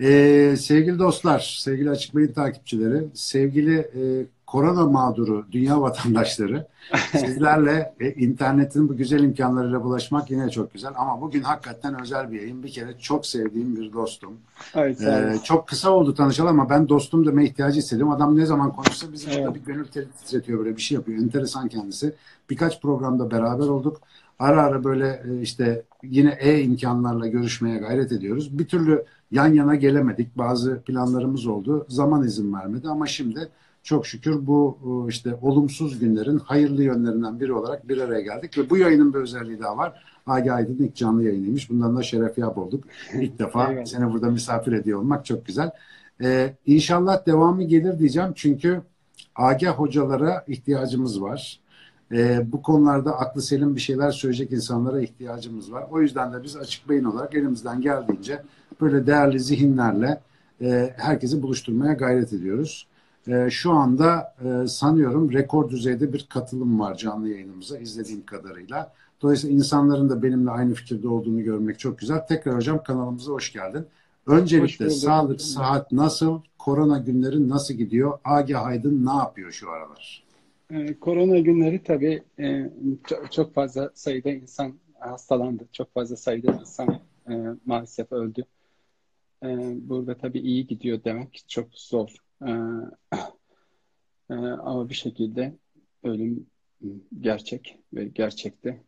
Ee, sevgili dostlar, sevgili Açık Beyin takipçileri, sevgili e, korona mağduru dünya vatandaşları sizlerle e, internetin bu güzel imkanlarıyla bulaşmak yine çok güzel. Ama bugün hakikaten özel bir yayın. Bir kere çok sevdiğim bir dostum. Evet, ee, çok kısa oldu tanışalı ama ben dostum deme ihtiyacı hissediyorum. Adam ne zaman konuşsa bizim evet. bir gönül titretiyor böyle bir şey yapıyor. Enteresan kendisi. Birkaç programda beraber olduk. Ara ara böyle e, işte yine e imkanlarla görüşmeye gayret ediyoruz. Bir türlü yan yana gelemedik. Bazı planlarımız oldu. Zaman izin vermedi ama şimdi çok şükür bu e, işte olumsuz günlerin hayırlı yönlerinden biri olarak bir araya geldik ve bu yayının bir özelliği daha var. Agi Aydın ilk canlı yayınıymış. Bundan da şeref yap olduk. İlk defa evet. seni burada misafir ediyor olmak çok güzel. Ee, inşallah devamı gelir diyeceğim çünkü AG hocalara ihtiyacımız var. Ee, bu konularda aklı selim bir şeyler söyleyecek insanlara ihtiyacımız var. O yüzden de biz açık beyin olarak elimizden geldiğince böyle değerli zihinlerle e, herkesi buluşturmaya gayret ediyoruz. E, şu anda e, sanıyorum rekor düzeyde bir katılım var canlı yayınımıza izlediğim kadarıyla. Dolayısıyla insanların da benimle aynı fikirde olduğunu görmek çok güzel. Tekrar hocam kanalımıza hoş geldin. Öncelikle hoş sağlık, saat nasıl, korona günleri nasıl gidiyor? Agi Aydın ne yapıyor şu aralar? Ee, korona günleri tabii e, çok, fazla sayıda insan hastalandı. Çok fazla sayıda insan e, maalesef öldü. E, burada tabii iyi gidiyor demek çok zor. Ee, e, ama bir şekilde ölüm gerçek ve gerçekte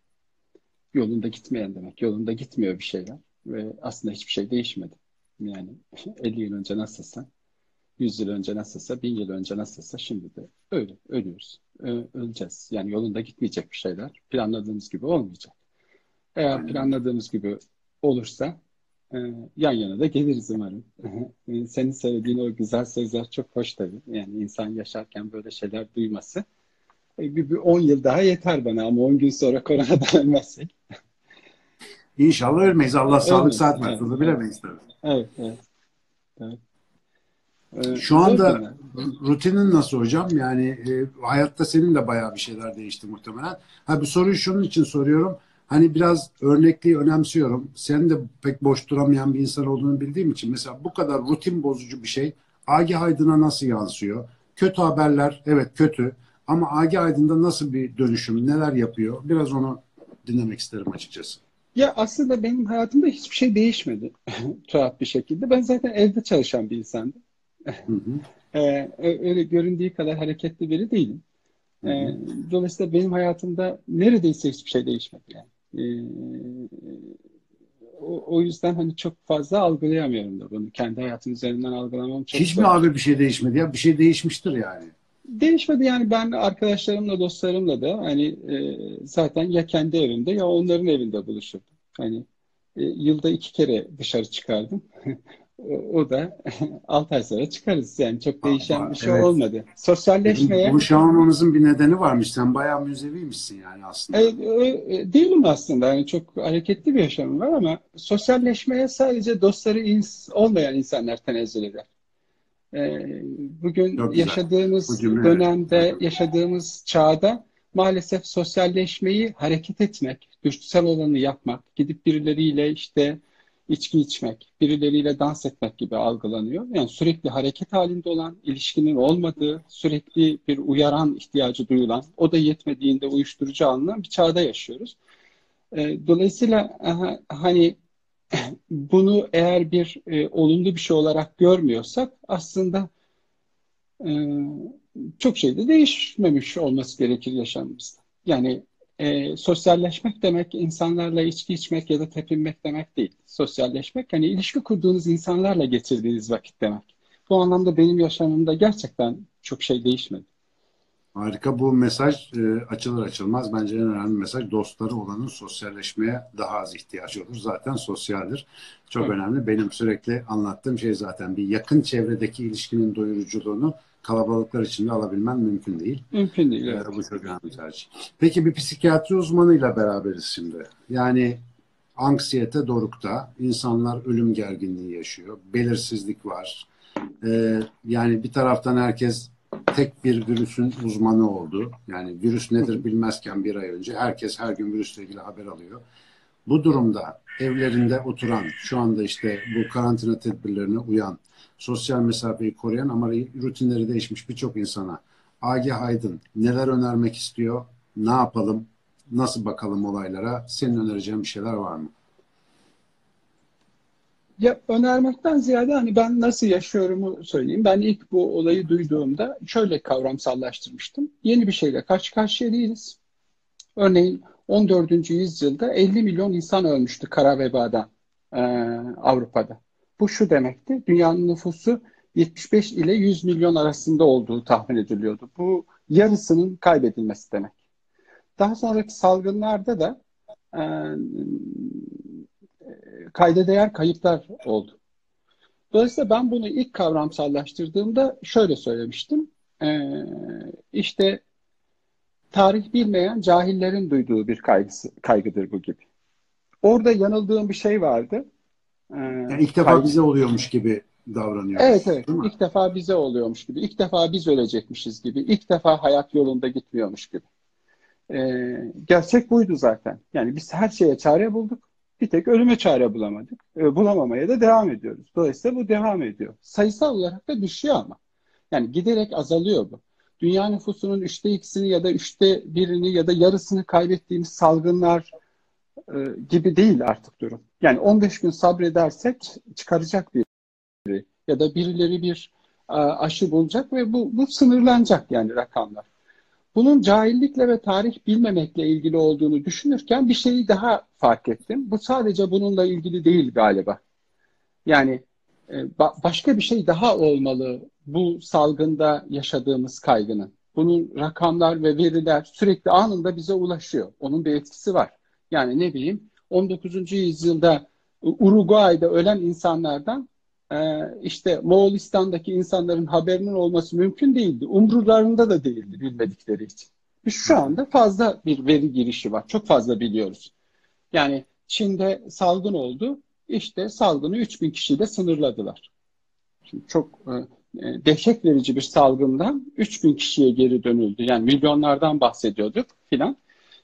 yolunda gitmeyen demek. Yolunda gitmiyor bir şeyler ve aslında hiçbir şey değişmedi. Yani 50 yıl önce nasılsa, 100 yıl önce nasılsa, 1000 yıl önce nasılsa şimdi de öyle ölüyoruz. Öleceğiz. Yani yolunda gitmeyecek bir şeyler planladığımız gibi olmayacak. Eğer planladığımız gibi olursa ee, yan yana da geliriz umarım. Ee, senin söylediğin o güzel sözler çok hoş tabii. Yani insan yaşarken böyle şeyler duyması. Ee, bir, bir 10 yıl daha yeter bana ama 10 gün sonra koronadan ölmezsek. İnşallah ölmeyiz. Allah evet, sağlık saat versin. Evet, bilemeyiz tabii. Evet, evet. evet. Ee, Şu anda rutinin nasıl hocam? Yani e, hayatta senin de bayağı bir şeyler değişti muhtemelen. Ha bu soruyu şunun için soruyorum. Hani biraz örnekliği önemsiyorum. Sen de pek boş duramayan bir insan olduğunu bildiğim için mesela bu kadar rutin bozucu bir şey Agi Aydın'a nasıl yansıyor? Kötü haberler evet kötü ama Agi Aydın'da nasıl bir dönüşüm, neler yapıyor? Biraz onu dinlemek isterim açıkçası. Ya aslında benim hayatımda hiçbir şey değişmedi tuhaf bir şekilde. Ben zaten evde çalışan bir insandım. Hı hı. ee, öyle göründüğü kadar hareketli biri değilim. Ee, dolayısıyla benim hayatımda neredeyse hiçbir şey değişmedi yani. Ee, o, o yüzden hani çok fazla algılayamıyorum da bunu. Kendi hayatım üzerinden algılamam çok Hiç mi abi bir şey değişmedi ya? Bir şey değişmiştir yani. Değişmedi yani ben arkadaşlarımla, dostlarımla da hani e, zaten ya kendi evimde ya onların evinde buluşurdum. Hani e, yılda iki kere dışarı çıkardım. o da 6 ay sonra çıkarız. Yani çok değişen bir şey evet. olmadı. Sosyalleşmeye... Buluşamamanızın bir nedeni varmış. Sen bayağı müzeviymişsin yani aslında. E, e, değilim aslında. Yani çok hareketli bir yaşamım var ama sosyalleşmeye sadece dostları ins olmayan insanlar tenezzül eder. E, bugün yaşadığımız Bu dönemde, evet. yaşadığımız çağda maalesef sosyalleşmeyi hareket etmek, dürtüsel olanı yapmak, gidip birileriyle işte içki içmek, birileriyle dans etmek gibi algılanıyor. Yani sürekli hareket halinde olan, ilişkinin olmadığı, sürekli bir uyaran ihtiyacı duyulan, o da yetmediğinde uyuşturucu alınan bir çağda yaşıyoruz. E, dolayısıyla hani bunu eğer bir e, olumlu bir şey olarak görmüyorsak aslında e, çok şey de değişmemiş olması gerekir yaşamımızda. Yani e, sosyalleşmek demek insanlarla içki içmek ya da tepinmek demek değil. Sosyalleşmek hani ilişki kurduğunuz insanlarla geçirdiğiniz vakit demek. Bu anlamda benim yaşamımda gerçekten çok şey değişmedi. Harika bu mesaj e, açılır açılmaz bence en önemli mesaj dostları olanın sosyalleşmeye daha az ihtiyacı olur. Zaten sosyaldir. Çok evet. önemli. Benim sürekli anlattığım şey zaten bir yakın çevredeki ilişkinin doyuruculuğunu kalabalıklar içinde alabilmen mümkün değil. Mümkün değil. Evet. bu çok önemli tercih. Peki bir psikiyatri uzmanıyla beraberiz şimdi. Yani anksiyete dorukta, insanlar ölüm gerginliği yaşıyor, belirsizlik var. Ee, yani bir taraftan herkes tek bir virüsün uzmanı oldu. Yani virüs nedir bilmezken bir ay önce herkes her gün virüsle ilgili haber alıyor. Bu durumda evlerinde oturan, şu anda işte bu karantina tedbirlerine uyan, sosyal mesafeyi koruyan ama rutinleri değişmiş birçok insana Agi Aydın neler önermek istiyor? Ne yapalım? Nasıl bakalım olaylara? Senin önereceğin bir şeyler var mı? Ya önermekten ziyade hani ben nasıl yaşıyorumu söyleyeyim. Ben ilk bu olayı duyduğumda şöyle kavramsallaştırmıştım. Yeni bir şeyle karşı karşıya değiliz. Örneğin 14. yüzyılda 50 milyon insan ölmüştü kara vebadan e, Avrupa'da. Bu şu demekti. Dünyanın nüfusu 75 ile 100 milyon arasında olduğu tahmin ediliyordu. Bu yarısının kaybedilmesi demek. Daha sonraki salgınlarda da e, kayda değer kayıplar oldu. Dolayısıyla ben bunu ilk kavramsallaştırdığımda şöyle söylemiştim. Ee, işte tarih bilmeyen cahillerin duyduğu bir kaygısı, kaygıdır bu gibi. Orada yanıldığım bir şey vardı. Ee, yani ilk defa kaygı... bize oluyormuş gibi davranıyor. Evet evet. İlk defa bize oluyormuş gibi. İlk defa biz ölecekmişiz gibi. İlk defa hayat yolunda gitmiyormuş gibi. Ee, gerçek buydu zaten. Yani biz her şeye çare bulduk. Bir tek ölüme çare bulamadık. E, bulamamaya da devam ediyoruz. Dolayısıyla bu devam ediyor. Sayısal olarak da düşüyor ama. Yani giderek azalıyor bu. Dünya nüfusunun üçte ikisini ya da üçte birini ya da yarısını kaybettiğimiz salgınlar e, gibi değil artık durum. Yani 15 gün sabredersek çıkaracak biri ya da birileri bir e, aşı bulacak ve bu, bu sınırlanacak yani rakamlar. Bunun cahillikle ve tarih bilmemekle ilgili olduğunu düşünürken bir şeyi daha fark ettim. Bu sadece bununla ilgili değil galiba. Yani e, başka bir şey daha olmalı bu salgında yaşadığımız kaygının. Bunun rakamlar ve veriler sürekli anında bize ulaşıyor. Onun bir etkisi var. Yani ne bileyim 19. yüzyılda Uruguay'da ölen insanlardan e, işte Moğolistan'daki insanların haberinin olması mümkün değildi. Umrularında da değildi bilmedikleri için. Biz şu anda fazla bir veri girişi var. Çok fazla biliyoruz. Yani Çin'de salgın oldu. İşte salgını 3000 kişiyle sınırladılar. Şimdi çok e, dehşet verici bir salgından 3000 kişiye geri dönüldü. Yani milyonlardan bahsediyorduk filan.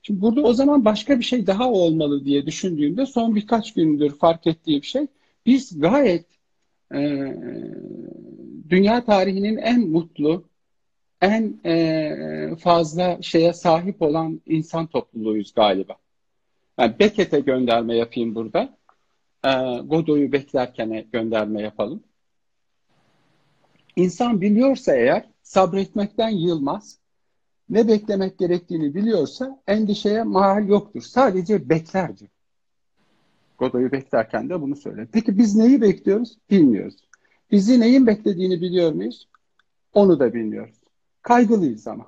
Şimdi burada o zaman başka bir şey daha olmalı diye düşündüğümde son birkaç gündür fark ettiğim şey biz gayet e, dünya tarihinin en mutlu, en e, fazla şeye sahip olan insan topluluğuyuz galiba. Yani Beckett'e gönderme yapayım burada. E, Godoy'u beklerken gönderme yapalım. İnsan biliyorsa eğer sabretmekten yılmaz. Ne beklemek gerektiğini biliyorsa endişeye mahal yoktur. Sadece bekler diyor. Godoy'u beklerken de bunu söyledi. Peki biz neyi bekliyoruz? Bilmiyoruz. Bizi neyin beklediğini biliyor muyuz? Onu da bilmiyoruz. Kaygılıyız ama.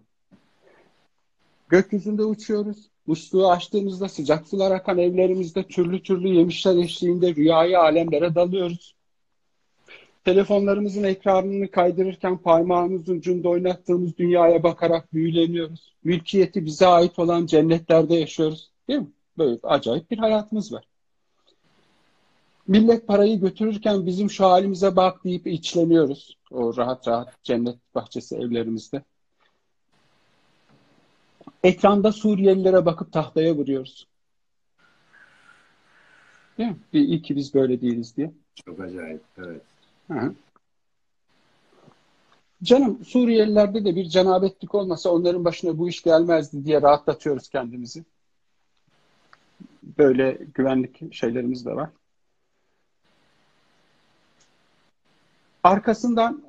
Gökyüzünde uçuyoruz. Musluğu açtığımızda sıcak sular akan evlerimizde türlü türlü yemişler eşliğinde rüyayı alemlere dalıyoruz. Telefonlarımızın ekranını kaydırırken parmağımızın ucunda oynattığımız dünyaya bakarak büyüleniyoruz. Mülkiyeti bize ait olan cennetlerde yaşıyoruz. Değil mi? Böyle acayip bir hayatımız var. Millet parayı götürürken bizim şu halimize bak deyip içleniyoruz. O rahat rahat cennet bahçesi evlerimizde. Ekranda Suriyelilere bakıp tahtaya vuruyoruz. Değil mi? İyi ki biz böyle değiliz diye. Çok acayip, evet. Hı Canım Suriyelilerde de bir cenabetlik olmasa onların başına bu iş gelmezdi diye rahatlatıyoruz kendimizi. Böyle güvenlik şeylerimiz de var. Arkasından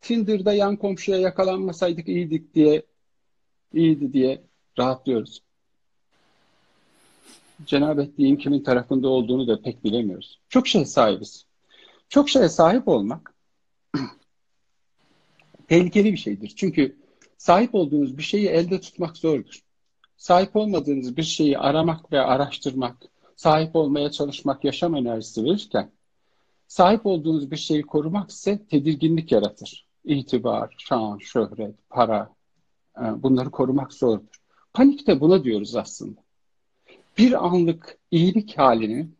Tinder'da yan komşuya yakalanmasaydık iyiydik diye iyiydi diye rahatlıyoruz. Cenabetliğin kimin tarafında olduğunu da pek bilemiyoruz. Çok şey sahibiz. Çok şeye sahip olmak tehlikeli bir şeydir. Çünkü sahip olduğunuz bir şeyi elde tutmak zordur. Sahip olmadığınız bir şeyi aramak ve araştırmak, sahip olmaya çalışmak yaşam enerjisi verirken Sahip olduğunuz bir şeyi korumak ise tedirginlik yaratır. İtibar, şan, şöhret, para e, bunları korumak zordur. Panik de buna diyoruz aslında. Bir anlık iyilik halinin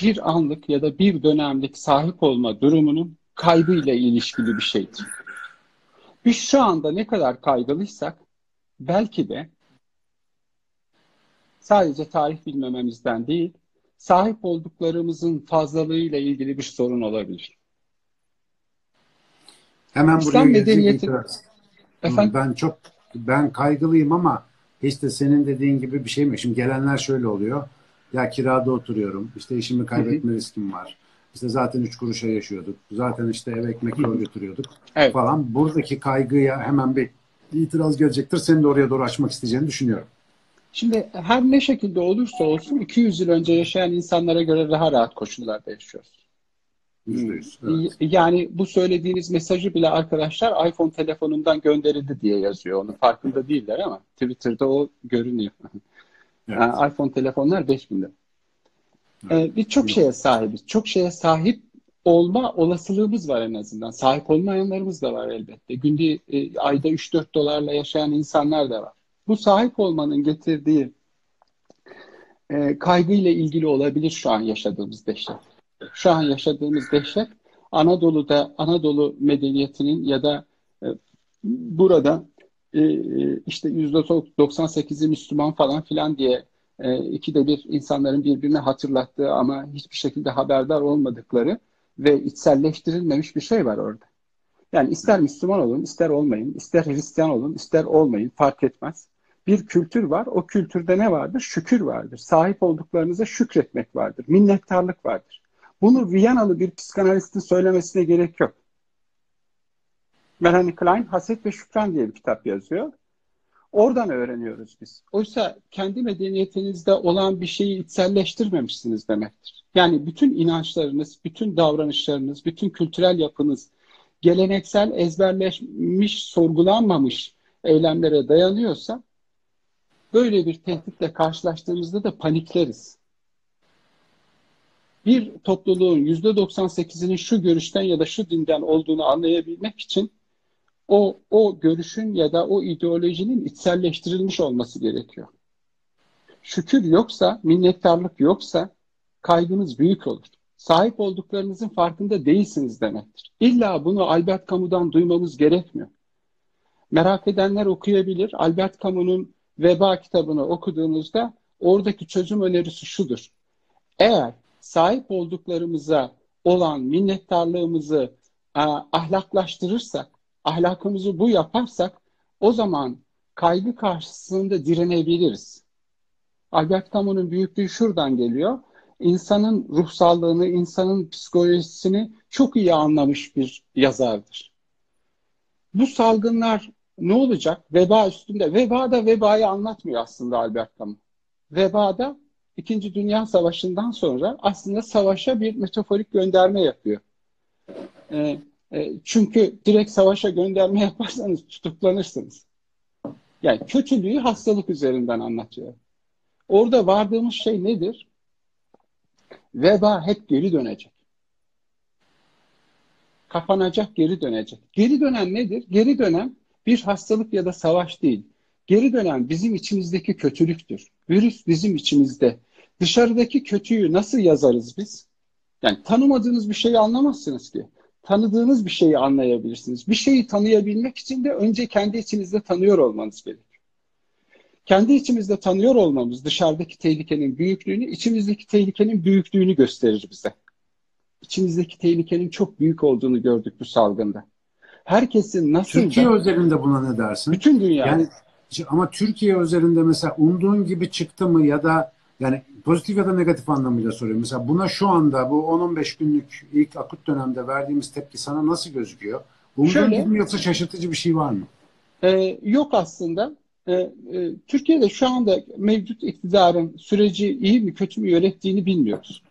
bir anlık ya da bir dönemlik sahip olma durumunun kaybıyla ilişkili bir şeydir. Biz şu anda ne kadar kaygılıysak belki de sadece tarih bilmememizden değil, sahip olduklarımızın fazlalığıyla ilgili bir sorun olabilir. Hemen İslam buraya medeniyeti... Efendim? Ben çok ben kaygılıyım ama işte senin dediğin gibi bir şey mi? Şimdi gelenler şöyle oluyor. Ya kirada oturuyorum. İşte işimi kaybetme riskim var. İşte zaten üç kuruşa yaşıyorduk. Zaten işte ev ekmek zor götürüyorduk evet. falan. Buradaki kaygıya hemen bir itiraz gelecektir. Seni de oraya doğru açmak isteyeceğini düşünüyorum. Şimdi her ne şekilde olursa olsun 200 yıl önce yaşayan insanlara göre daha rahat koşullarda yaşıyoruz. %100, evet. Yani bu söylediğiniz mesajı bile arkadaşlar iPhone telefonundan gönderildi diye yazıyor. Onun farkında değiller ama Twitter'da o görünüyor. Evet. İPhone telefonlar 5000 lira. Evet. Ee, biz çok şeye sahibiz. Çok şeye sahip olma olasılığımız var en azından. Sahip olmayanlarımız da var elbette. Günde e, ayda 3-4 dolarla yaşayan insanlar da var. Bu sahip olmanın getirdiği e, kaygıyla ilgili olabilir şu an yaşadığımız dehşet. Şu an yaşadığımız dehşet Anadolu'da Anadolu medeniyetinin ya da e, burada işte %98'i Müslüman falan filan diye e, ikide bir insanların birbirine hatırlattığı ama hiçbir şekilde haberdar olmadıkları ve içselleştirilmemiş bir şey var orada. Yani ister Müslüman olun, ister olmayın, ister Hristiyan olun, ister olmayın fark etmez. Bir kültür var. O kültürde ne vardır? Şükür vardır. Sahip olduklarınıza şükretmek vardır. Minnettarlık vardır. Bunu Viyanalı bir psikanalistin söylemesine gerek yok. Melanie Klein Haset ve Şükran diye bir kitap yazıyor. Oradan öğreniyoruz biz. Oysa kendi medeniyetinizde olan bir şeyi içselleştirmemişsiniz demektir. Yani bütün inançlarınız, bütün davranışlarınız, bütün kültürel yapınız geleneksel, ezberleşmiş, sorgulanmamış eylemlere dayanıyorsa böyle bir tehditle karşılaştığımızda da panikleriz. Bir topluluğun %98'inin şu görüşten ya da şu dinden olduğunu anlayabilmek için o, o görüşün ya da o ideolojinin içselleştirilmiş olması gerekiyor. Şükür yoksa, minnettarlık yoksa kaygınız büyük olur. Sahip olduklarınızın farkında değilsiniz demektir. İlla bunu Albert Camus'dan duymamız gerekmiyor. Merak edenler okuyabilir. Albert Camus'un Veba kitabını okuduğunuzda oradaki çözüm önerisi şudur. Eğer sahip olduklarımıza olan minnettarlığımızı ahlaklaştırırsak, ahlakımızı bu yaparsak o zaman kaygı karşısında direnebiliriz. Albert Camus'un büyüklüğü şuradan geliyor. İnsanın ruhsallığını, insanın psikolojisini çok iyi anlamış bir yazardır. Bu salgınlar ne olacak? Veba üstünde. Veba da vebayı anlatmıyor aslında Albert Camus. Vebada İkinci Dünya Savaşı'ndan sonra aslında savaşa bir metaforik gönderme yapıyor. Ee, e, çünkü direkt savaşa gönderme yaparsanız tutuklanırsınız. Yani kötülüğü hastalık üzerinden anlatıyor. Orada vardığımız şey nedir? Veba hep geri dönecek. Kapanacak, geri dönecek. Geri dönen nedir? Geri dönen bir hastalık ya da savaş değil. Geri dönen bizim içimizdeki kötülüktür. Virüs bizim içimizde. Dışarıdaki kötüyü nasıl yazarız biz? Yani tanımadığınız bir şeyi anlamazsınız ki. Tanıdığınız bir şeyi anlayabilirsiniz. Bir şeyi tanıyabilmek için de önce kendi içinizde tanıyor olmanız gerekir. Kendi içimizde tanıyor olmamız dışarıdaki tehlikenin büyüklüğünü, içimizdeki tehlikenin büyüklüğünü gösterir bize. İçimizdeki tehlikenin çok büyük olduğunu gördük bu salgında herkesin nasıl Türkiye da, özelinde buna ne dersin? Bütün dünya. Yani ama Türkiye özelinde mesela umduğun gibi çıktı mı ya da yani pozitif ya da negatif anlamıyla soruyorum. Mesela buna şu anda bu 10-15 günlük ilk akut dönemde verdiğimiz tepki sana nasıl gözüküyor? Mi yoksa şaşırtıcı bir şey var mı? E, yok aslında. E, e, Türkiye'de şu anda mevcut iktidarın süreci iyi mi kötü mü yönettiğini bilmiyoruz.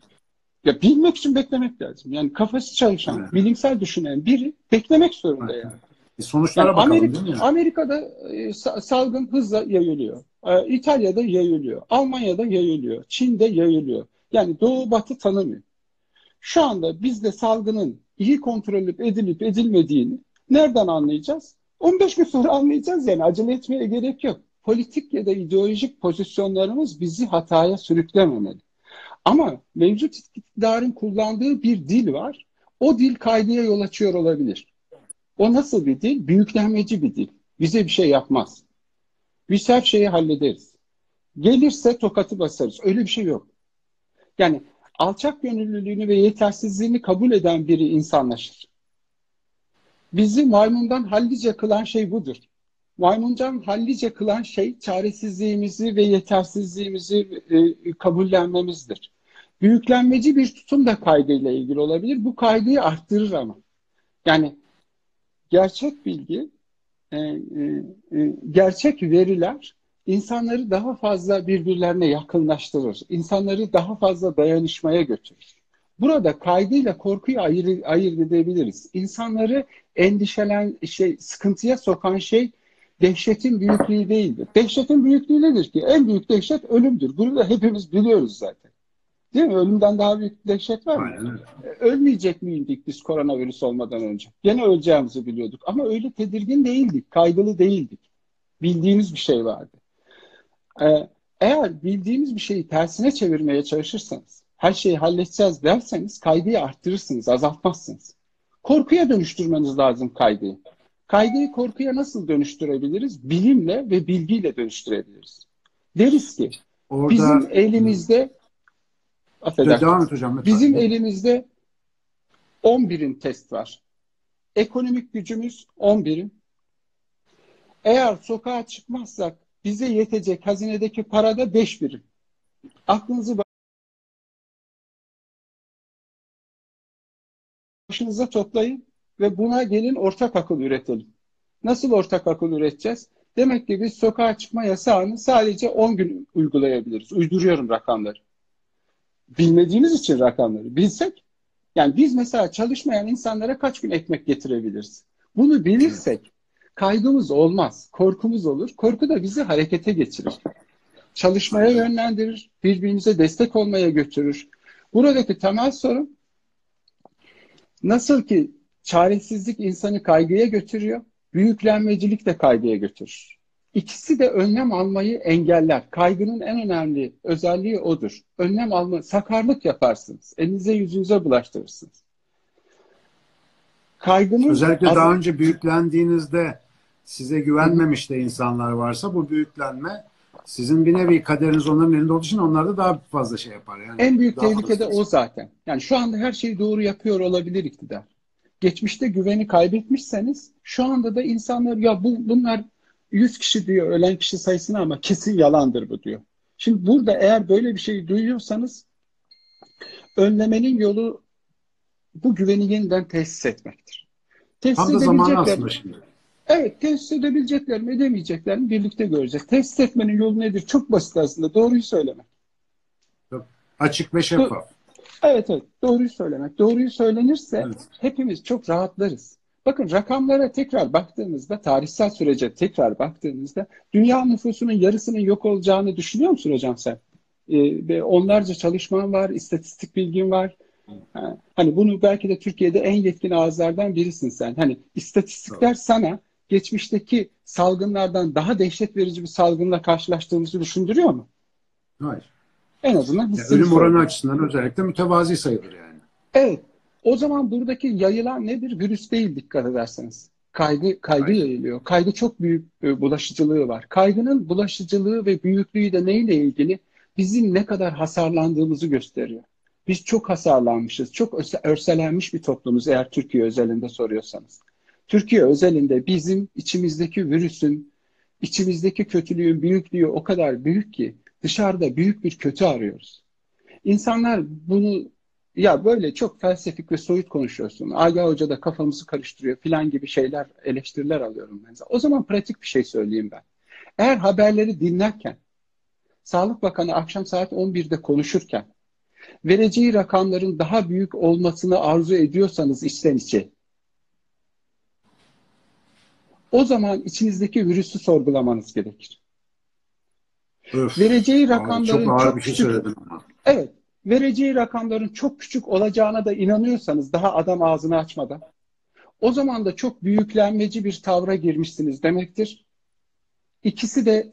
Ya bilmek için beklemek lazım. Yani kafası çalışan, evet. bilimsel düşünen biri beklemek zorunda evet. yani. E sonuçlara yani bakalım Amerika, değil mi? Amerika'da e, salgın hızla yayılıyor. E, İtalya'da yayılıyor. Almanya'da yayılıyor. Çin'de yayılıyor. Yani Doğu Batı tanımıyor. Şu anda bizde salgının iyi kontrol edilip edilmediğini nereden anlayacağız? 15 gün sonra anlayacağız yani acele etmeye gerek yok. Politik ya da ideolojik pozisyonlarımız bizi hataya sürüklememeli. Ama mevcut iktidarın kullandığı bir dil var. O dil kaygıya yol açıyor olabilir. O nasıl bir dil? Büyüklenmeci bir dil. Bize bir şey yapmaz. Biz her şeyi hallederiz. Gelirse tokatı basarız. Öyle bir şey yok. Yani alçak gönüllülüğünü ve yetersizliğini kabul eden biri insanlaşır. Bizi maymundan hallice kılan şey budur. Maymuncan hallice kılan şey çaresizliğimizi ve yetersizliğimizi e, kabullenmemizdir. Büyüklenmeci bir tutum da kaygıyla ilgili olabilir. Bu kaygıyı arttırır ama. Yani gerçek bilgi, e, e, e, gerçek veriler insanları daha fazla birbirlerine yakınlaştırır. İnsanları daha fazla dayanışmaya götürür. Burada kaygıyla korkuyu ayır, ayırt edebiliriz. İnsanları endişelen, şey, sıkıntıya sokan şey dehşetin büyüklüğü değildir. Dehşetin büyüklüğü nedir ki? En büyük dehşet ölümdür. Bunu da hepimiz biliyoruz zaten. Değil mi? Ölümden daha büyük dehşet var mı? Aynen. E, ölmeyecek miydik biz koronavirüs olmadan önce? Gene öleceğimizi biliyorduk. Ama öyle tedirgin değildik, kaygılı değildik. Bildiğimiz bir şey vardı. Ee, eğer bildiğimiz bir şeyi tersine çevirmeye çalışırsanız, her şeyi halledeceğiz derseniz kaygıyı arttırırsınız, azaltmazsınız. Korkuya dönüştürmeniz lazım kaygıyı. Kaygıyı korkuya nasıl dönüştürebiliriz? Bilimle ve bilgiyle dönüştürebiliriz. Deriz ki Orada... bizim elimizde affedersiniz, Devam et hocam, bizim elimizde 10 birim test var. Ekonomik gücümüz 10 birim. Eğer sokağa çıkmazsak bize yetecek hazinedeki para da 5 birim. Aklınızı başınıza toplayın ve buna gelin ortak akıl üretelim. Nasıl ortak akıl üreteceğiz? Demek ki biz sokağa çıkma yasağını sadece 10 gün uygulayabiliriz. Uyduruyorum rakamları. Bilmediğimiz için rakamları. Bilsek, yani biz mesela çalışmayan insanlara kaç gün ekmek getirebiliriz? Bunu bilirsek kaygımız olmaz, korkumuz olur. Korku da bizi harekete geçirir. Çalışmaya yönlendirir, birbirimize destek olmaya götürür. Buradaki temel sorun nasıl ki çaresizlik insanı kaygıya götürüyor, büyüklenmecilik de kaygıya götürür. İkisi de önlem almayı engeller. Kaygının en önemli özelliği odur. Önlem alma, sakarlık yaparsınız. Elinize yüzünüze bulaştırırsınız. Kaygının Özellikle az... daha önce büyüklendiğinizde size güvenmemiş de insanlar varsa bu büyüklenme sizin bir nevi kaderiniz onların elinde olduğu için onlar da daha fazla şey yapar. Yani en büyük tehlike de o zaten. Yani şu anda her şeyi doğru yapıyor olabilir iktidar geçmişte güveni kaybetmişseniz şu anda da insanlar ya bu bunlar 100 kişi diyor ölen kişi sayısını ama kesin yalandır bu diyor. Şimdi burada eğer böyle bir şey duyuyorsanız önlemenin yolu bu güveni yeniden tesis etmektir. Tesis Tam da zamanı aslında şimdi. Evet, tesis edebilecekler mi, edemeyecekler mi birlikte göreceğiz. Tesis etmenin yolu nedir? Çok basit aslında. Doğruyu söylemek. Açık ve şeffaf. Evet evet doğruyu söylemek. Doğruyu söylenirse evet. hepimiz çok rahatlarız. Bakın rakamlara tekrar baktığımızda, tarihsel sürece tekrar baktığımızda dünya nüfusunun yarısının yok olacağını düşünüyor musun hocam sen? Ee, onlarca çalışman var, istatistik bilgin var. Ha, hani bunu belki de Türkiye'de en yetkin ağızlardan birisin sen. Hani istatistikler evet. sana geçmişteki salgınlardan daha dehşet verici bir salgınla karşılaştığımızı düşündürüyor mu? Hayır. En azından yani ölüm oranı açısından özellikle mütevazi sayılır yani. Evet. O zaman buradaki yayılan nedir? Virüs değil dikkat ederseniz. Kaygı, kaygı Aynen. yayılıyor. Kaygı çok büyük e, bulaşıcılığı var. Kaygının bulaşıcılığı ve büyüklüğü de neyle ilgili? Bizim ne kadar hasarlandığımızı gösteriyor. Biz çok hasarlanmışız. Çok örselenmiş bir toplumuz eğer Türkiye özelinde soruyorsanız. Türkiye özelinde bizim içimizdeki virüsün, içimizdeki kötülüğün büyüklüğü o kadar büyük ki Dışarıda büyük bir kötü arıyoruz. İnsanlar bunu ya böyle çok felsefik ve soyut konuşuyorsun. Aga Hoca da kafamızı karıştırıyor filan gibi şeyler, eleştiriler alıyorum ben. O zaman pratik bir şey söyleyeyim ben. Eğer haberleri dinlerken, Sağlık Bakanı akşam saat 11'de konuşurken, vereceği rakamların daha büyük olmasını arzu ediyorsanız içten içe, o zaman içinizdeki virüsü sorgulamanız gerekir. Öf, vereceği rakamların çok, çok şey küçük. Evet. Vereceği rakamların çok küçük olacağına da inanıyorsanız daha adam ağzını açmadan o zaman da çok büyüklenmeci bir tavra girmişsiniz demektir. İkisi de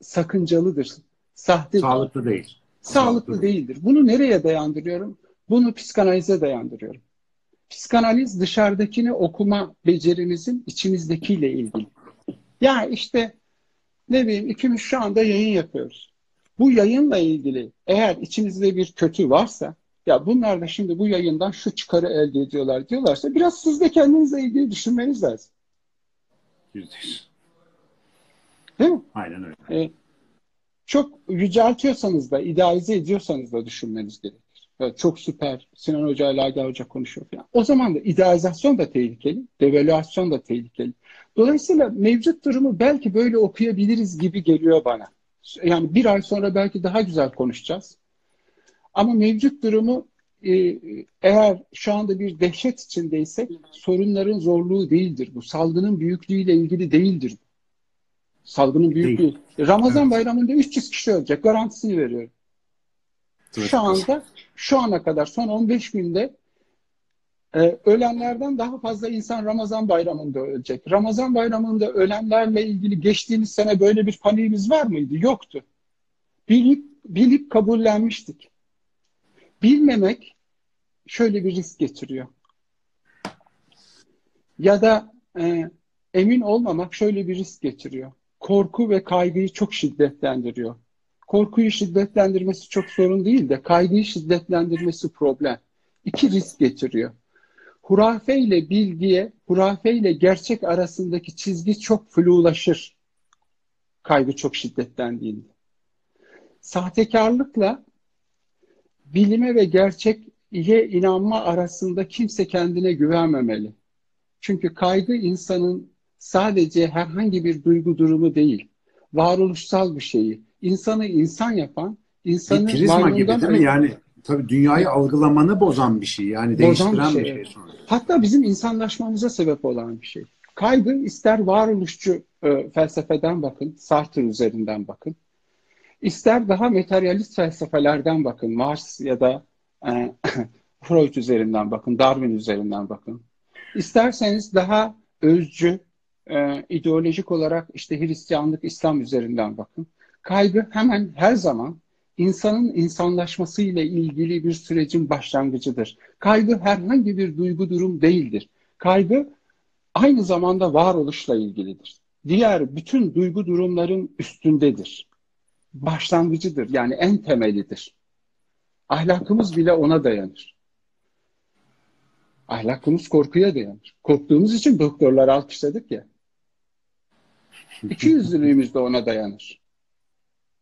sakıncalıdır. Sahtedir. Sağlıklı değil. Sağlıklı, Sağlıklı değildir. Bunu nereye dayandırıyorum? Bunu psikanalize dayandırıyorum. Psikanaliz dışarıdakini okuma becerimizin içimizdekiyle ilgili. Ya işte ne bileyim ikimiz şu anda yayın yapıyoruz. Bu yayınla ilgili eğer içinizde bir kötü varsa ya bunlar da şimdi bu yayından şu çıkarı elde ediyorlar diyorlarsa biraz siz de kendinizle ilgili düşünmeniz lazım. Yüzdeyiz. Değil mi? Aynen öyle. Ee, çok yüceltiyorsanız da, idealize ediyorsanız da düşünmeniz gerekir. Evet, çok süper, Sinan Hoca ile Aga Hoca konuşuyor falan. O zaman da idealizasyon da tehlikeli, devalüasyon da tehlikeli. Dolayısıyla mevcut durumu belki böyle okuyabiliriz gibi geliyor bana. Yani bir ay sonra belki daha güzel konuşacağız. Ama mevcut durumu e, eğer şu anda bir dehşet içindeysek sorunların zorluğu değildir bu. Salgının büyüklüğüyle ilgili değildir bu. Salgının büyüklüğü. Değil. Ramazan evet. bayramında 300 kişi ölecek. Garantisini veriyorum. Şu anda şu ana kadar son 15 günde e, ölenlerden daha fazla insan Ramazan bayramında ölecek. Ramazan bayramında ölenlerle ilgili geçtiğimiz sene böyle bir paniğimiz var mıydı? Yoktu. Bilip, bilip kabullenmiştik. Bilmemek şöyle bir risk getiriyor. Ya da e, emin olmamak şöyle bir risk getiriyor. Korku ve kaygıyı çok şiddetlendiriyor. Korkuyu şiddetlendirmesi çok sorun değil de kaygıyı şiddetlendirmesi problem. İki risk getiriyor. Hurafe ile bilgiye, hurafe ile gerçek arasındaki çizgi çok flulaşır. Kaygı çok şiddetlendiğinde. Sahtekarlıkla bilime ve gerçeğe inanma arasında kimse kendine güvenmemeli. Çünkü kaygı insanın sadece herhangi bir duygu durumu değil, varoluşsal bir şeyi. İnsanı insan yapan, insanı bir prizma gibi değil mi? Yani tabii dünyayı algılamanı bozan bir şey. Yani değiştiren bir şey. Bir şey Hatta bizim insanlaşmamıza sebep olan bir şey. Kaygı ister varoluşçu e, felsefeden bakın, Sartre üzerinden bakın. İster daha materyalist felsefelerden bakın, Mars ya da e, Freud üzerinden bakın, Darwin üzerinden bakın. İsterseniz daha özcü, e, ideolojik olarak işte Hristiyanlık, İslam üzerinden bakın. Kaygı hemen her zaman insanın insanlaşması ile ilgili bir sürecin başlangıcıdır. Kaygı herhangi bir duygu durum değildir. Kaygı aynı zamanda varoluşla ilgilidir. Diğer bütün duygu durumların üstündedir. Başlangıcıdır yani en temelidir. Ahlakımız bile ona dayanır. Ahlakımız korkuya dayanır. Korktuğumuz için doktorlar alkışladık ya. İki yüzlülüğümüz de ona dayanır.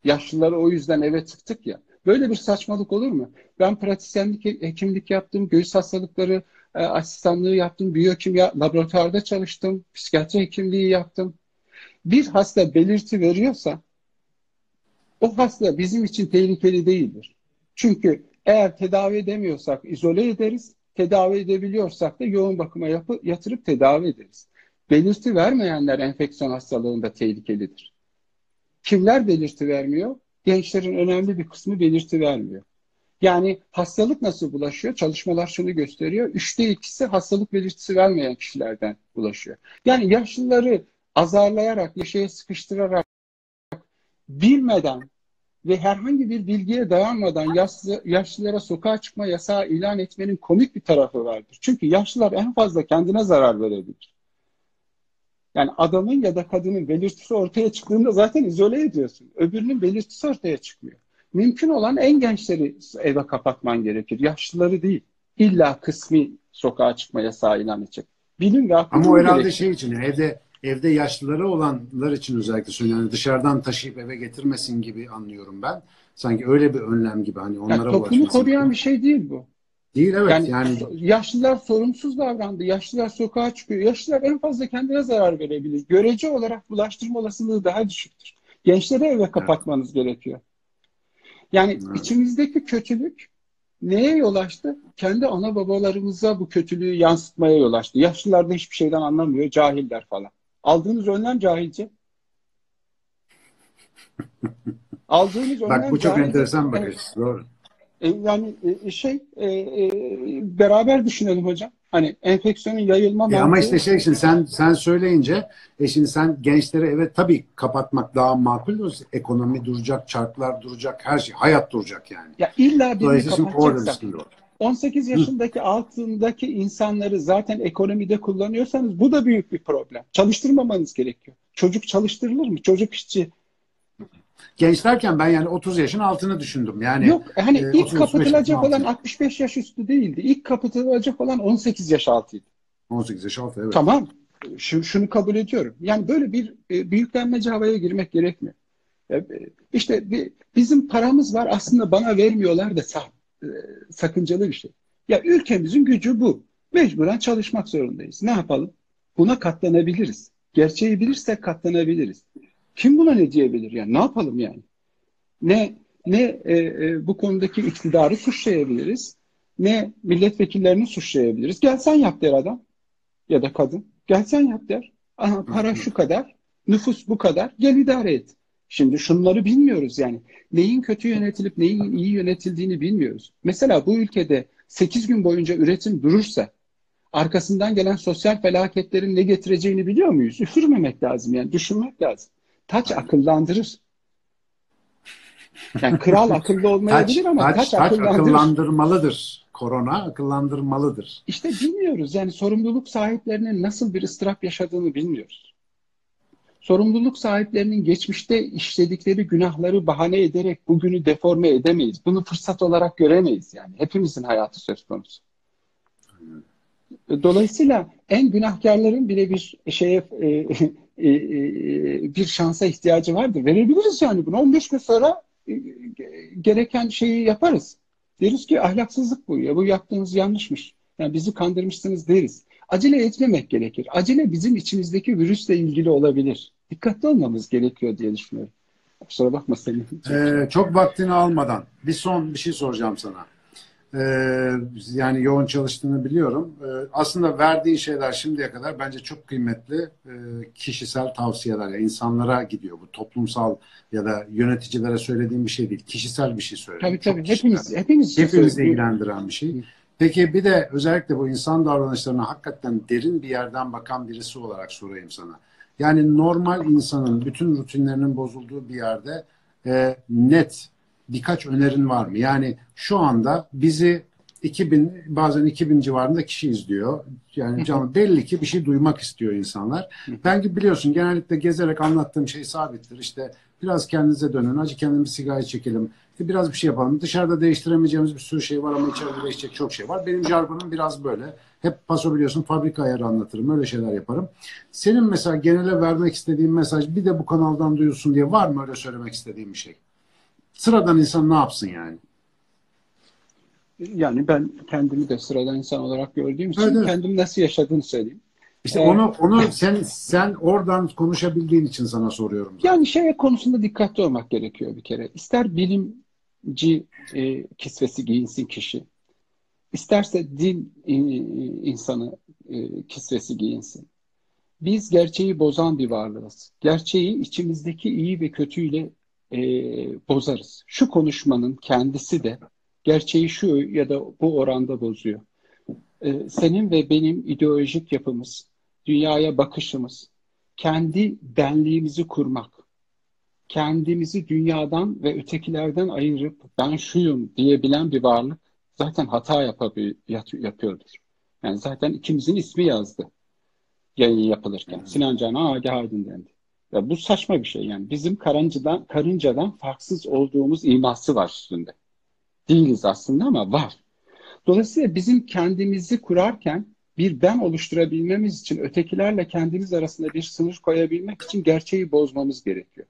Yaşlıları o yüzden eve tıktık ya. Böyle bir saçmalık olur mu? Ben pratisyenlik, hekimlik yaptım, göğüs hastalıkları e, asistanlığı yaptım, biyokim ya, laboratuvarda çalıştım, psikiyatri hekimliği yaptım. Bir hasta belirti veriyorsa o hasta bizim için tehlikeli değildir. Çünkü eğer tedavi edemiyorsak izole ederiz, tedavi edebiliyorsak da yoğun bakıma yapı, yatırıp tedavi ederiz. Belirti vermeyenler enfeksiyon hastalığında tehlikelidir. Kimler belirti vermiyor? Gençlerin önemli bir kısmı belirti vermiyor. Yani hastalık nasıl bulaşıyor? Çalışmalar şunu gösteriyor. Üçte ikisi hastalık belirtisi vermeyen kişilerden bulaşıyor. Yani yaşlıları azarlayarak, yaşaya sıkıştırarak, bilmeden ve herhangi bir bilgiye dayanmadan yaşlı, yaşlılara sokağa çıkma yasağı ilan etmenin komik bir tarafı vardır. Çünkü yaşlılar en fazla kendine zarar verebilir. Yani adamın ya da kadının belirtisi ortaya çıktığında zaten izole ediyorsun. Öbürünün belirtisi ortaya çıkmıyor. Mümkün olan en gençleri eve kapatman gerekir. Yaşlıları değil. İlla kısmi sokağa çıkma yasağı ilan edecek. Bilim ve Ama o herhalde gerekir. şey için evde evde yaşlıları olanlar için özellikle söylüyorum. Yani dışarıdan taşıyıp eve getirmesin gibi anlıyorum ben. Sanki öyle bir önlem gibi hani onlara yani toplumu koruyan gibi. bir şey değil bu. Değil evet yani, yani yaşlılar sorumsuz davrandı. Yaşlılar sokağa çıkıyor. Yaşlılar en fazla kendine zarar verebilir. Görece olarak bulaştırma olasılığı daha düşüktür. Gençleri eve kapatmanız evet. gerekiyor. Yani evet. içimizdeki kötülük neye yol açtı? Kendi ana babalarımıza bu kötülüğü yansıtmaya yol açtı. Yaşlılar da hiçbir şeyden anlamıyor, cahiller falan. Aldığınız önlem cahilce. Aldığınız önlem Bak bu çok cahilce. enteresan bakış. Evet. Doğru. E, yani e, şey e, e, beraber düşünelim hocam. Hani enfeksiyonun yayılma e Ama işte şey şimdi sen sen söyleyince e şimdi sen gençleri evet tabii kapatmak daha makul. Ekonomi duracak, çarklar duracak, her şey hayat duracak yani. Ya illa birini kapatacaksak. 18 yaşındaki Hı. altındaki insanları zaten ekonomide kullanıyorsanız bu da büyük bir problem. Çalıştırmamanız gerekiyor. Çocuk çalıştırılır mı? Çocuk işçi Genç derken ben yani 30 yaşın altını düşündüm. Yani Yok hani e, ilk kapatılacak olan 65 yaş üstü değildi. İlk kapatılacak olan 18 yaş altıydı. 18 yaş altı evet. Tamam. Şu, şunu kabul ediyorum. Yani böyle bir e, büyüklenmece havaya girmek gerekmiyor. E, işte bir, bizim paramız var aslında bana vermiyorlar da sah, e, sakıncalı bir şey. Ya ülkemizin gücü bu. Mecburen çalışmak zorundayız. Ne yapalım? Buna katlanabiliriz. Gerçeği bilirsek katlanabiliriz. Kim buna ne diyebilir? Yani ne yapalım yani? Ne ne e, e, bu konudaki iktidarı suçlayabiliriz, ne milletvekillerini suçlayabiliriz. Gel sen yap der adam ya da kadın. Gel sen yap der. Aha, para şu kadar, nüfus bu kadar, gel idare et. Şimdi şunları bilmiyoruz yani. Neyin kötü yönetilip neyin iyi yönetildiğini bilmiyoruz. Mesela bu ülkede 8 gün boyunca üretim durursa arkasından gelen sosyal felaketlerin ne getireceğini biliyor muyuz? Üfürmemek lazım yani düşünmek lazım. Taç akıllandırır. Yani kral akıllı olmayabilir taç, ama taç, taç, taç akıllandırır. akıllandırmalıdır. Korona akıllandırmalıdır. İşte bilmiyoruz. Yani sorumluluk sahiplerinin nasıl bir ıstırap yaşadığını bilmiyoruz. Sorumluluk sahiplerinin geçmişte işledikleri günahları bahane ederek bugünü deforme edemeyiz. Bunu fırsat olarak göremeyiz yani. Hepimizin hayatı söz konusu. Dolayısıyla en günahkarların bile bir şeye e, e, e, bir şansa ihtiyacı vardır. Verebiliriz yani bunu. 15 gün sonra e, gereken şeyi yaparız. Deriz ki ahlaksızlık bu ya. Bu yaptığınız yanlışmış. Yani bizi kandırmışsınız deriz. Acele etmemek gerekir. Acele bizim içimizdeki virüsle ilgili olabilir. Dikkatli olmamız gerekiyor diye düşünüyorum. Kusura bakma senin. Ee, çok vaktini almadan bir son bir şey soracağım sana. Ee, yani yoğun çalıştığını biliyorum. Ee, aslında verdiğin şeyler şimdiye kadar bence çok kıymetli e, kişisel tavsiyeler. Yani insanlara gidiyor bu toplumsal ya da yöneticilere söylediğim bir şey değil. Kişisel bir şey söylüyorum. Tabii tabii. hepimiz, hepimiz, hepimiz ilgilendiren bir şey. Peki bir de özellikle bu insan davranışlarına hakikaten derin bir yerden bakan birisi olarak sorayım sana. Yani normal insanın bütün rutinlerinin bozulduğu bir yerde e, net birkaç önerin var mı? Yani şu anda bizi 2000 bazen 2000 civarında kişi izliyor. Yani canım belli ki bir şey duymak istiyor insanlar. Ben gibi biliyorsun genellikle gezerek anlattığım şey sabittir. İşte biraz kendinize dönün, acı kendimizi sigara çekelim. İşte biraz bir şey yapalım. Dışarıda değiştiremeyeceğimiz bir sürü şey var ama içeride değişecek çok şey var. Benim jargonum biraz böyle. Hep paso biliyorsun fabrika ayarı anlatırım. Öyle şeyler yaparım. Senin mesela genele vermek istediğin mesaj bir de bu kanaldan duyulsun diye var mı öyle söylemek istediğin bir şey? Sıradan insan ne yapsın yani? Yani ben kendimi de sıradan insan olarak gördüğüm için evet, kendimi nasıl yaşadığını söyleyeyim. İşte ee, onu onu sen sen oradan konuşabildiğin için sana soruyorum. Zaten. Yani şey konusunda dikkatli olmak gerekiyor bir kere. İster bilimci e, kisvesi giyinsin kişi. İsterse din e, insanı e, kisvesi giyinsin. Biz gerçeği bozan bir varlığız. Gerçeği içimizdeki iyi ve kötüyle e, bozarız. Şu konuşmanın kendisi de gerçeği şu ya da bu oranda bozuyor. E, senin ve benim ideolojik yapımız, dünyaya bakışımız, kendi benliğimizi kurmak, kendimizi dünyadan ve ötekilerden ayırıp ben şuyum diyebilen bir varlık zaten hata yapıyordur. Yani zaten ikimizin ismi yazdı yayın yapılırken. Sinan Can'a Agah Aydın dendi. Ya bu saçma bir şey yani. Bizim karıncadan, karıncadan farksız olduğumuz iması var üstünde. Değiliz aslında ama var. Dolayısıyla bizim kendimizi kurarken bir ben oluşturabilmemiz için ötekilerle kendimiz arasında bir sınır koyabilmek için gerçeği bozmamız gerekiyor.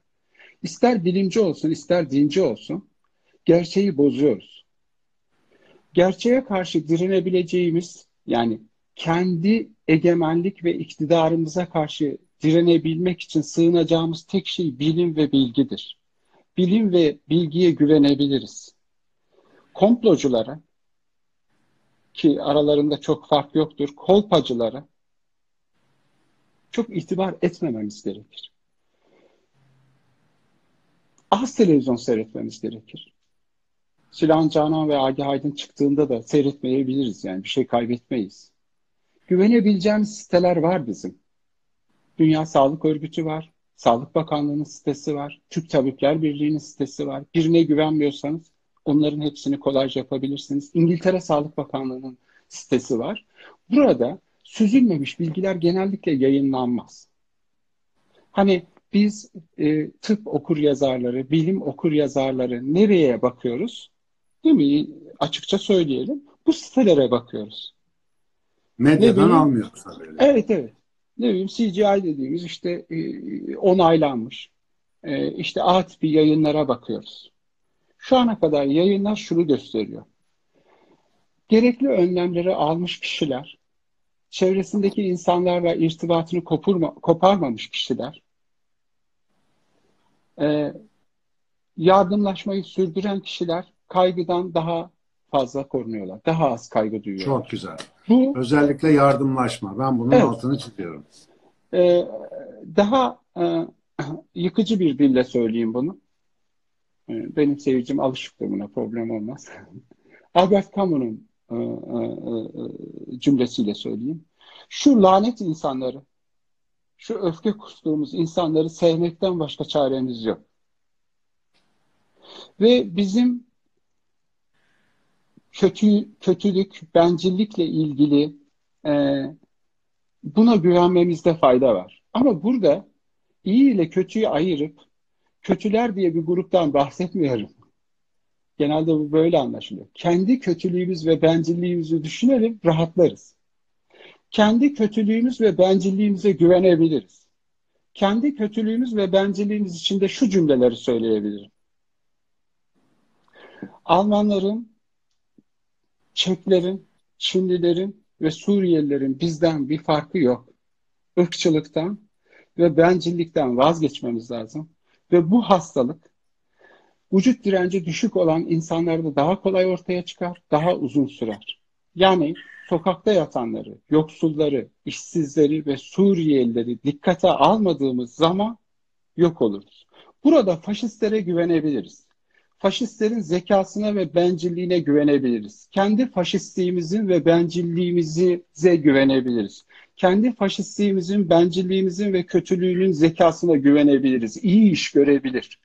İster bilimci olsun, ister dinci olsun gerçeği bozuyoruz. Gerçeğe karşı direnebileceğimiz yani kendi egemenlik ve iktidarımıza karşı direnebilmek için sığınacağımız tek şey bilim ve bilgidir. Bilim ve bilgiye güvenebiliriz. Komploculara ki aralarında çok fark yoktur, kolpacılara çok itibar etmememiz gerekir. Az televizyon seyretmemiz gerekir. Sinan Canan ve Agi Aydın çıktığında da seyretmeyebiliriz yani bir şey kaybetmeyiz. Güvenebileceğimiz siteler var bizim. Dünya Sağlık Örgütü var. Sağlık Bakanlığı'nın sitesi var. Türk Tabipler Birliği'nin sitesi var. Birine güvenmiyorsanız onların hepsini kolayca yapabilirsiniz. İngiltere Sağlık Bakanlığı'nın sitesi var. Burada süzülmemiş bilgiler genellikle yayınlanmaz. Hani biz e, tıp okur yazarları, bilim okur yazarları nereye bakıyoruz? Değil mi? Açıkça söyleyelim. Bu sitelere bakıyoruz. Medyadan almıyoruz haberi. Evet evet. Ne bileyim CGI dediğimiz işte e, onaylanmış. E, işte A tipi yayınlara bakıyoruz. Şu ana kadar yayınlar şunu gösteriyor. Gerekli önlemleri almış kişiler, çevresindeki insanlarla irtibatını kopurma, koparmamış kişiler, e, yardımlaşmayı sürdüren kişiler kaygıdan daha fazla korunuyorlar. Daha az kaygı duyuyorlar. Çok güzel. Bu özellikle yardımlaşma. Ben bunun evet, altını çiziyorum. E, daha e, yıkıcı bir dille söyleyeyim bunu. E, benim seyircim alışıktır buna problem olmaz. Albert Camus'un e, e, e, cümlesiyle söyleyeyim. Şu lanet insanları, şu öfke kustuğumuz insanları sevmekten başka çaremiz yok. Ve bizim kötü kötülük, bencillikle ilgili e, buna güvenmemizde fayda var. Ama burada iyi ile kötüyü ayırıp kötüler diye bir gruptan bahsetmiyorum. Genelde bu böyle anlaşılıyor. Kendi kötülüğümüz ve bencilliğimizi düşünelim, rahatlarız. Kendi kötülüğümüz ve bencilliğimize güvenebiliriz. Kendi kötülüğümüz ve bencilliğimiz içinde şu cümleleri söyleyebilirim. Almanların, Çeklerin, Çinlilerin ve Suriyelilerin bizden bir farkı yok. Irkçılıktan ve bencillikten vazgeçmemiz lazım. Ve bu hastalık vücut direnci düşük olan insanlarda daha kolay ortaya çıkar, daha uzun sürer. Yani sokakta yatanları, yoksulları, işsizleri ve Suriyelileri dikkate almadığımız zaman yok oluruz. Burada faşistlere güvenebiliriz. Faşistlerin zekasına ve bencilliğine güvenebiliriz. Kendi faşistliğimizin ve bencilliğimize güvenebiliriz. Kendi faşistliğimizin, bencilliğimizin ve kötülüğünün zekasına güvenebiliriz. İyi iş görebilir.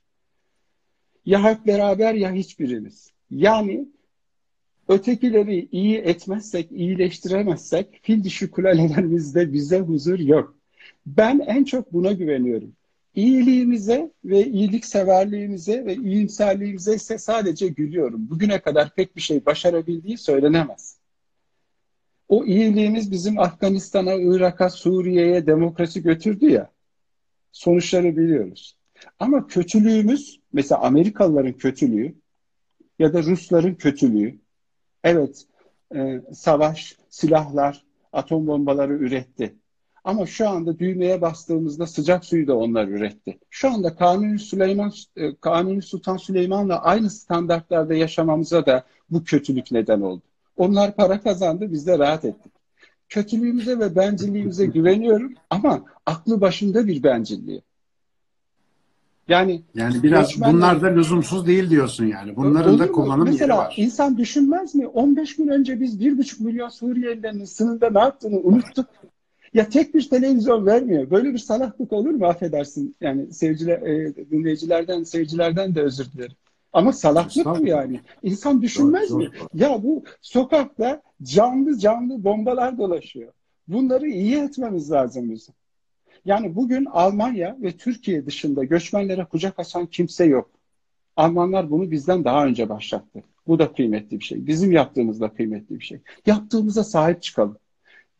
Ya hep beraber ya hiçbirimiz. Yani ötekileri iyi etmezsek, iyileştiremezsek fil dişi kulelerimizde bize huzur yok. Ben en çok buna güveniyorum. İyiliğimize ve iyilikseverliğimize ve iyimserliğimize ise sadece gülüyorum. Bugüne kadar pek bir şey başarabildiği söylenemez. O iyiliğimiz bizim Afganistan'a, Irak'a, Suriye'ye demokrasi götürdü ya. Sonuçları biliyoruz. Ama kötülüğümüz, mesela Amerikalıların kötülüğü ya da Rusların kötülüğü, evet e, savaş, silahlar, atom bombaları üretti. Ama şu anda düğmeye bastığımızda sıcak suyu da onlar üretti. Şu anda Kanuni Süleyman e, Kanuni Sultan Süleyman'la aynı standartlarda yaşamamıza da bu kötülük neden oldu. Onlar para kazandı, biz de rahat ettik. Kötülüğümüze ve bencilliğimize güveniyorum ama aklı başında bir bencilliği. Yani yani biraz göçmenler, bunlar da lüzumsuz değil diyorsun yani. Bunların da kullanım Mesela, yeri var. insan düşünmez mi? 15 gün önce biz 1,5 milyon Suriyelilerin sınırda ne yaptığını unuttuk. Ya tek bir televizyon vermiyor. Böyle bir salaklık olur mu affedersin? Yani seyirciler, e, dinleyicilerden, seyircilerden de özür dilerim. Ama salaklık bu yani. İnsan düşünmez doğru, mi? Doğru. Ya bu sokakta canlı canlı bombalar dolaşıyor. Bunları iyi etmemiz lazım bizim. Yani bugün Almanya ve Türkiye dışında göçmenlere kucak açan kimse yok. Almanlar bunu bizden daha önce başlattı. Bu da kıymetli bir şey. Bizim yaptığımız da kıymetli bir şey. Yaptığımıza sahip çıkalım.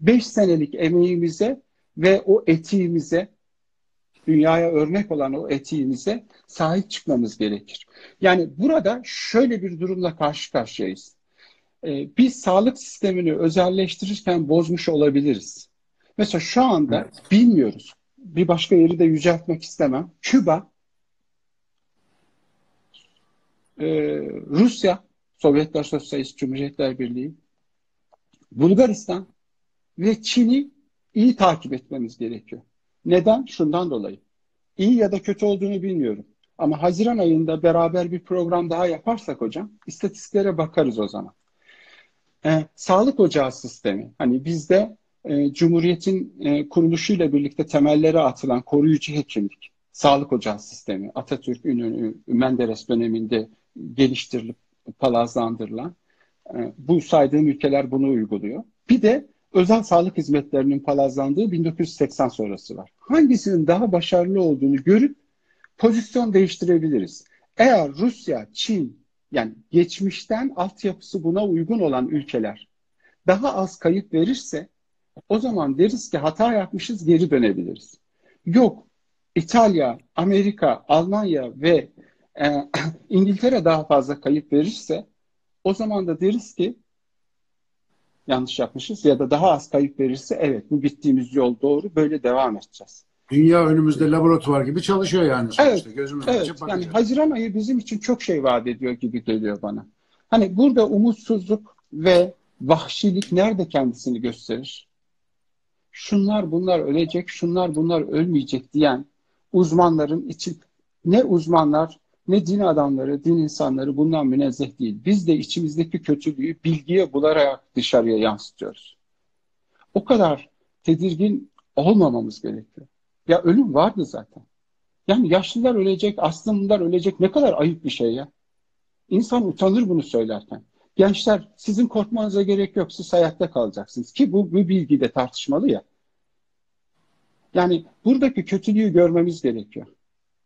Beş senelik emeğimize ve o etiğimize, dünyaya örnek olan o etiğimize sahip çıkmamız gerekir. Yani burada şöyle bir durumla karşı karşıyayız. Ee, biz sağlık sistemini özelleştirirken bozmuş olabiliriz. Mesela şu anda evet. bilmiyoruz. Bir başka yeri de yüceltmek istemem. Küba, e, Rusya, Sovyetler Sosyalist Cumhuriyetler Birliği, Bulgaristan ve Çin'i iyi takip etmemiz gerekiyor. Neden? Şundan dolayı. İyi ya da kötü olduğunu bilmiyorum. Ama Haziran ayında beraber bir program daha yaparsak hocam, istatistiklere bakarız o zaman. Ee, sağlık ocağı sistemi, hani bizde e, Cumhuriyet'in e, kuruluşuyla birlikte temelleri atılan koruyucu hekimlik, sağlık ocağı sistemi, Atatürk, Ünlü, Menderes döneminde geliştirilip palazlandırılan, e, bu saydığım ülkeler bunu uyguluyor. Bir de özel sağlık hizmetlerinin palazlandığı 1980 sonrası var. Hangisinin daha başarılı olduğunu görüp pozisyon değiştirebiliriz. Eğer Rusya, Çin yani geçmişten altyapısı buna uygun olan ülkeler daha az kayıp verirse o zaman deriz ki hata yapmışız geri dönebiliriz. Yok İtalya, Amerika, Almanya ve e, İngiltere daha fazla kayıp verirse o zaman da deriz ki yanlış yapmışız ya da daha az kayıp verirse evet bu gittiğimiz yol doğru böyle devam edeceğiz. Dünya önümüzde laboratuvar gibi çalışıyor yani sonuçta. Evet, Gözümüzü evet. Yani Haziran ayı bizim için çok şey vaat ediyor gibi geliyor bana. Hani burada umutsuzluk ve vahşilik nerede kendisini gösterir? Şunlar bunlar ölecek, şunlar bunlar ölmeyecek diyen uzmanların için ne uzmanlar ne din adamları, din insanları bundan münezzeh değil. Biz de içimizdeki kötülüğü bilgiye bularak dışarıya yansıtıyoruz. O kadar tedirgin olmamamız gerekiyor. Ya ölüm vardı zaten. Yani yaşlılar ölecek, aslında ölecek ne kadar ayıp bir şey ya. İnsan utanır bunu söylerken. Gençler sizin korkmanıza gerek yok, siz hayatta kalacaksınız. Ki bu, bu bilgi de tartışmalı ya. Yani buradaki kötülüğü görmemiz gerekiyor.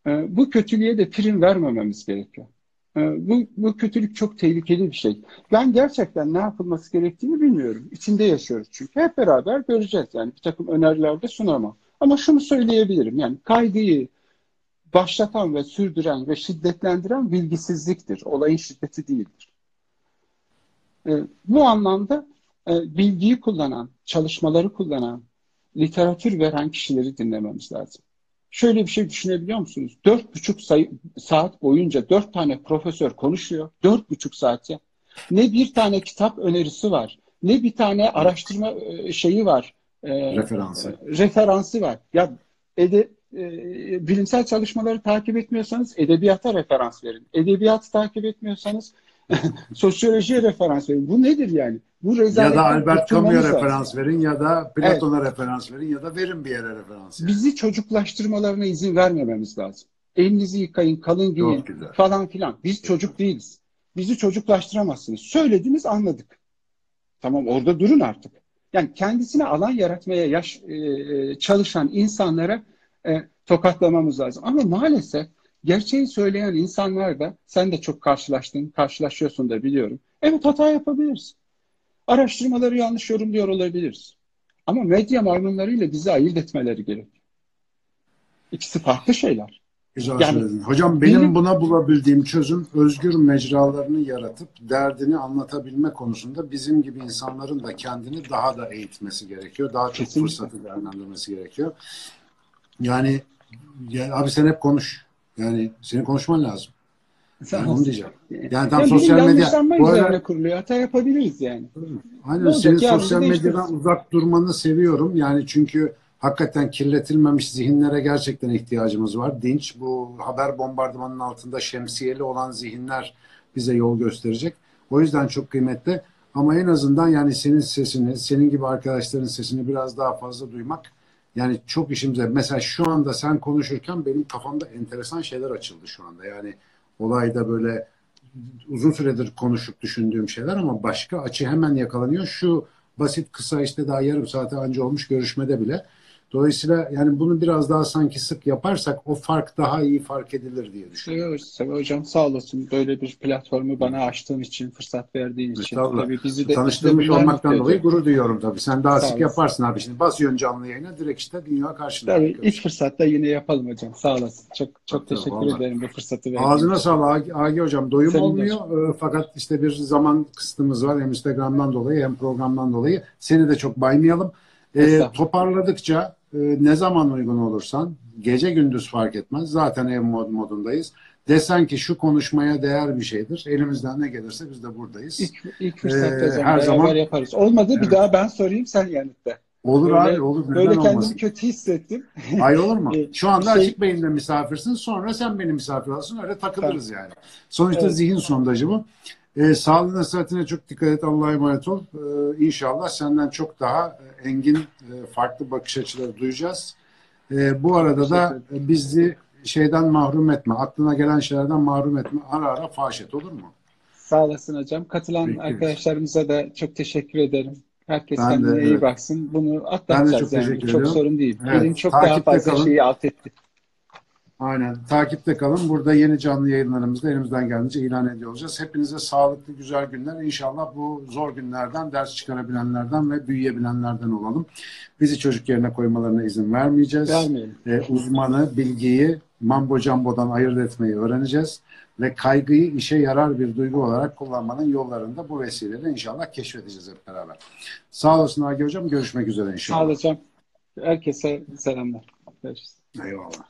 Ee, bu kötülüğe de prim vermememiz gerekiyor. Ee, bu, bu kötülük çok tehlikeli bir şey. Ben gerçekten ne yapılması gerektiğini bilmiyorum. İçinde yaşıyoruz çünkü. Hep beraber göreceğiz yani. Bir takım önerilerde sunamam. Ama şunu söyleyebilirim. Yani kaygıyı başlatan ve sürdüren ve şiddetlendiren bilgisizliktir. Olayın şiddeti değildir. Ee, bu anlamda e, bilgiyi kullanan, çalışmaları kullanan, literatür veren kişileri dinlememiz lazım. Şöyle bir şey düşünebiliyor musunuz? Dört buçuk saat boyunca dört tane profesör konuşuyor. Dört buçuk saat ya. Ne bir tane kitap önerisi var. Ne bir tane araştırma e, şeyi var. E, referansı. E, referansı var. Ya ede, e, bilimsel çalışmaları takip etmiyorsanız edebiyata referans verin. Edebiyatı takip etmiyorsanız sosyolojiye referans verin. Bu nedir yani? Bu rezalet. Ya da Albert Camus'a referans verin ya da Platon'a evet. referans verin ya da verin bir yere referans. Yani. Bizi çocuklaştırmalarına izin vermememiz lazım. Elinizi yıkayın, kalın giyin falan filan. Biz çocuk değiliz. Bizi çocuklaştıramazsınız. Söylediniz anladık. Tamam orada durun artık. Yani kendisine alan yaratmaya yaş, e, çalışan insanlara e, tokatlamamız lazım. Ama maalesef gerçeği söyleyen insanlar da sen de çok karşılaştın, karşılaşıyorsun da biliyorum. Evet hata yapabiliriz. Araştırmaları yanlış yorumluyor olabiliriz. Ama medya maymunlarıyla bizi ayırt etmeleri gerek. İkisi farklı şeyler. Güzel yani, söyledin. Hocam benim, benim buna bulabildiğim çözüm özgür mecralarını yaratıp derdini anlatabilme konusunda bizim gibi insanların da kendini daha da eğitmesi gerekiyor. Daha çok Kesinlikle. fırsatı değerlendirmesi gerekiyor. Yani, yani abi sen hep konuş. Yani senin konuşman lazım. Yani onu diyeceğim. Yani tam yani sosyal medya bu arada kuruluyor. Hata yapabiliriz yani. Aynen senin sosyal medyadan uzak durmanı seviyorum. Yani çünkü hakikaten kirletilmemiş zihinlere gerçekten ihtiyacımız var. Dinç bu haber bombardımanının altında şemsiyeli olan zihinler bize yol gösterecek. O yüzden çok kıymetli. Ama en azından yani senin sesini, senin gibi arkadaşların sesini biraz daha fazla duymak yani çok işimize. Mesela şu anda sen konuşurken benim kafamda enteresan şeyler açıldı şu anda. Yani olayda böyle uzun süredir konuşup düşündüğüm şeyler ama başka açı hemen yakalanıyor. Şu basit kısa işte daha yarım saate önce olmuş görüşmede bile Dolayısıyla yani bunu biraz daha sanki sık yaparsak o fark daha iyi fark edilir diye düşünüyorum. Evet, Sever Hocam sağ olasın. Böyle bir platformu bana açtığın için, fırsat verdiğin için. Tabii bizi de Tanıştırmış olmaktan dolayı gurur duyuyorum tabii. Sen daha sağ sık olasın. yaparsın abi. Şimdi basıyorsun canlı yayına direkt işte dünya karşında. Tabii ilk fırsatta yine yapalım hocam. Sağ olasın. Çok çok tabii, teşekkür vallahi. ederim bu fırsatı verdiğin Ağzına sağlık Agi Hocam. Doyum Senin olmuyor. Hocam. Ee, fakat işte bir zaman kısıtımız var. Hem Instagram'dan dolayı hem programdan dolayı. Seni de çok baymayalım. Ee, toparladıkça e, ne zaman uygun olursan gece gündüz fark etmez. Zaten ev mod modundayız. Desen ki şu konuşmaya değer bir şeydir. Elimizden ne gelirse biz de buradayız. İlk, ilk fırsatta ee, her zaman yaparız. Olmadı evet. bir daha ben sorayım sen yanıtla. Olur böyle, abi olur. Böyle kendimi olmasın. kötü hissettim. Ay olur mu? Şu anda şey, açık beyinde misafirsin. Sonra sen benim misafir olsun. Öyle takılırız yani. Sonuçta evet. zihin sondajı bu. E, sağlığına sıhhatine çok dikkat et. Allah'a emanet ol. E, inşallah senden çok daha e, engin e, farklı bakış açıları duyacağız. E, bu arada da bizi şeyden mahrum etme. Aklına gelen şeylerden mahrum etme. Ara ara faş et olur mu? Sağ olasın hocam. Katılan Peki. arkadaşlarımıza da çok teşekkür ederim. Herkes Ben de, kendine iyi evet. baksın. Bunu Ben de çok atlatacağız yani. Çok sorun değil. Evet, Bilim çok daha takipte fazla kalın. şeyi alt etti. Aynen. Takipte kalın. Burada yeni canlı yayınlarımızda elimizden geldiğince ilan ediyor olacağız. Hepinize sağlıklı, güzel günler. İnşallah bu zor günlerden ders çıkarabilenlerden ve büyüyebilenlerden olalım. Bizi çocuk yerine koymalarına izin vermeyeceğiz. Vermeyelim. Ee, uzmanı, bilgiyi mambo cambodan ayırt etmeyi öğreneceğiz. Ve kaygıyı işe yarar bir duygu olarak kullanmanın yollarını da bu vesileyle inşallah keşfedeceğiz hep beraber. Sağ olasın Agi Hocam. Görüşmek üzere inşallah. Sağ olun hocam. Herkese selamlar. Görüşürüz. Eyvallah.